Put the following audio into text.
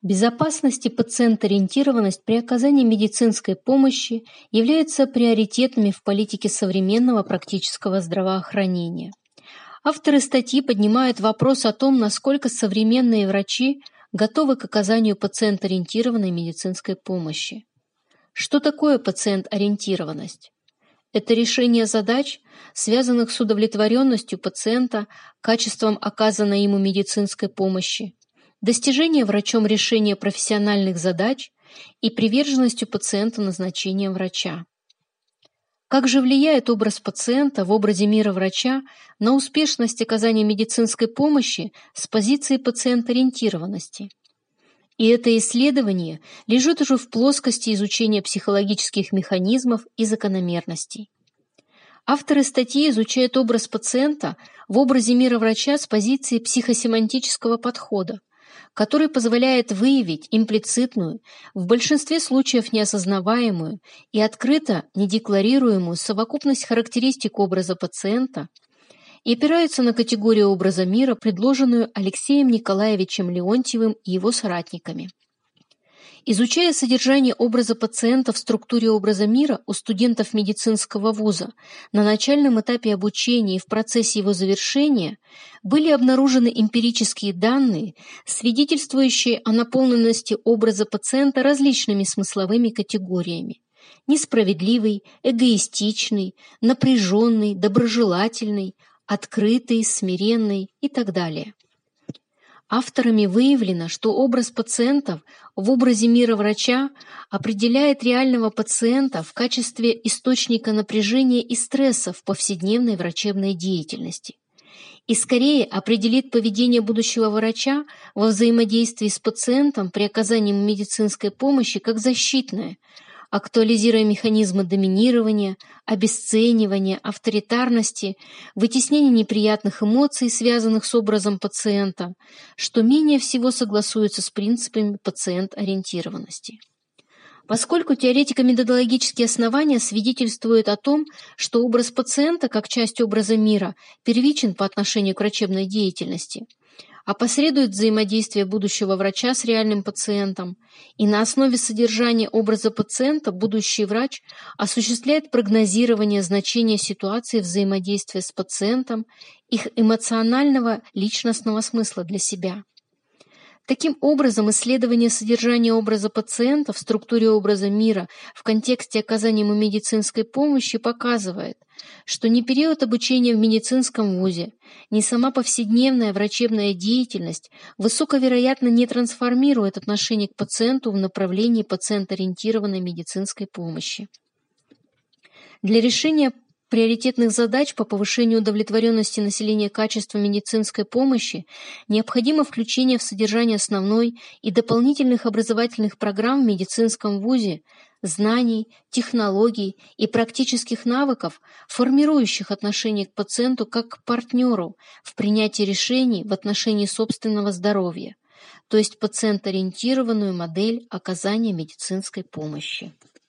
Безопасность и пациент-ориентированность при оказании медицинской помощи являются приоритетными в политике современного практического здравоохранения. Авторы статьи поднимают вопрос о том, насколько современные врачи готовы к оказанию пациент-ориентированной медицинской помощи. Что такое пациент-ориентированность? Это решение задач, связанных с удовлетворенностью пациента, качеством оказанной ему медицинской помощи, достижение врачом решения профессиональных задач и приверженностью пациента назначениям врача. Как же влияет образ пациента в образе мира врача на успешность оказания медицинской помощи с позиции пациент-ориентированности? И это исследование лежит уже в плоскости изучения психологических механизмов и закономерностей. Авторы статьи изучают образ пациента в образе мира врача с позиции психосемантического подхода, который позволяет выявить имплицитную, в большинстве случаев неосознаваемую и открыто недекларируемую совокупность характеристик образа пациента и опирается на категорию образа мира, предложенную Алексеем Николаевичем Леонтьевым и его соратниками. Изучая содержание образа пациента в структуре образа мира у студентов медицинского вуза на начальном этапе обучения и в процессе его завершения, были обнаружены эмпирические данные, свидетельствующие о наполненности образа пациента различными смысловыми категориями несправедливый, эгоистичный, напряженный, доброжелательный, открытый, смиренный и так далее. Авторами выявлено, что образ пациентов в образе мира врача определяет реального пациента в качестве источника напряжения и стресса в повседневной врачебной деятельности и скорее определит поведение будущего врача во взаимодействии с пациентом при оказании медицинской помощи как защитное – актуализируя механизмы доминирования, обесценивания, авторитарности, вытеснения неприятных эмоций, связанных с образом пациента, что менее всего согласуется с принципами пациент-ориентированности. Поскольку теоретико-методологические основания свидетельствуют о том, что образ пациента как часть образа мира первичен по отношению к врачебной деятельности – опосредует взаимодействие будущего врача с реальным пациентом, и на основе содержания образа пациента будущий врач осуществляет прогнозирование значения ситуации взаимодействия с пациентом, их эмоционального личностного смысла для себя. Таким образом, исследование содержания образа пациента в структуре образа мира в контексте оказания ему медицинской помощи показывает, что ни период обучения в медицинском вузе, ни сама повседневная врачебная деятельность высоковероятно не трансформирует отношение к пациенту в направлении пациент-ориентированной медицинской помощи. Для решения приоритетных задач по повышению удовлетворенности населения качеством медицинской помощи необходимо включение в содержание основной и дополнительных образовательных программ в медицинском вузе знаний, технологий и практических навыков, формирующих отношение к пациенту как к партнеру в принятии решений в отношении собственного здоровья, то есть пациент-ориентированную модель оказания медицинской помощи.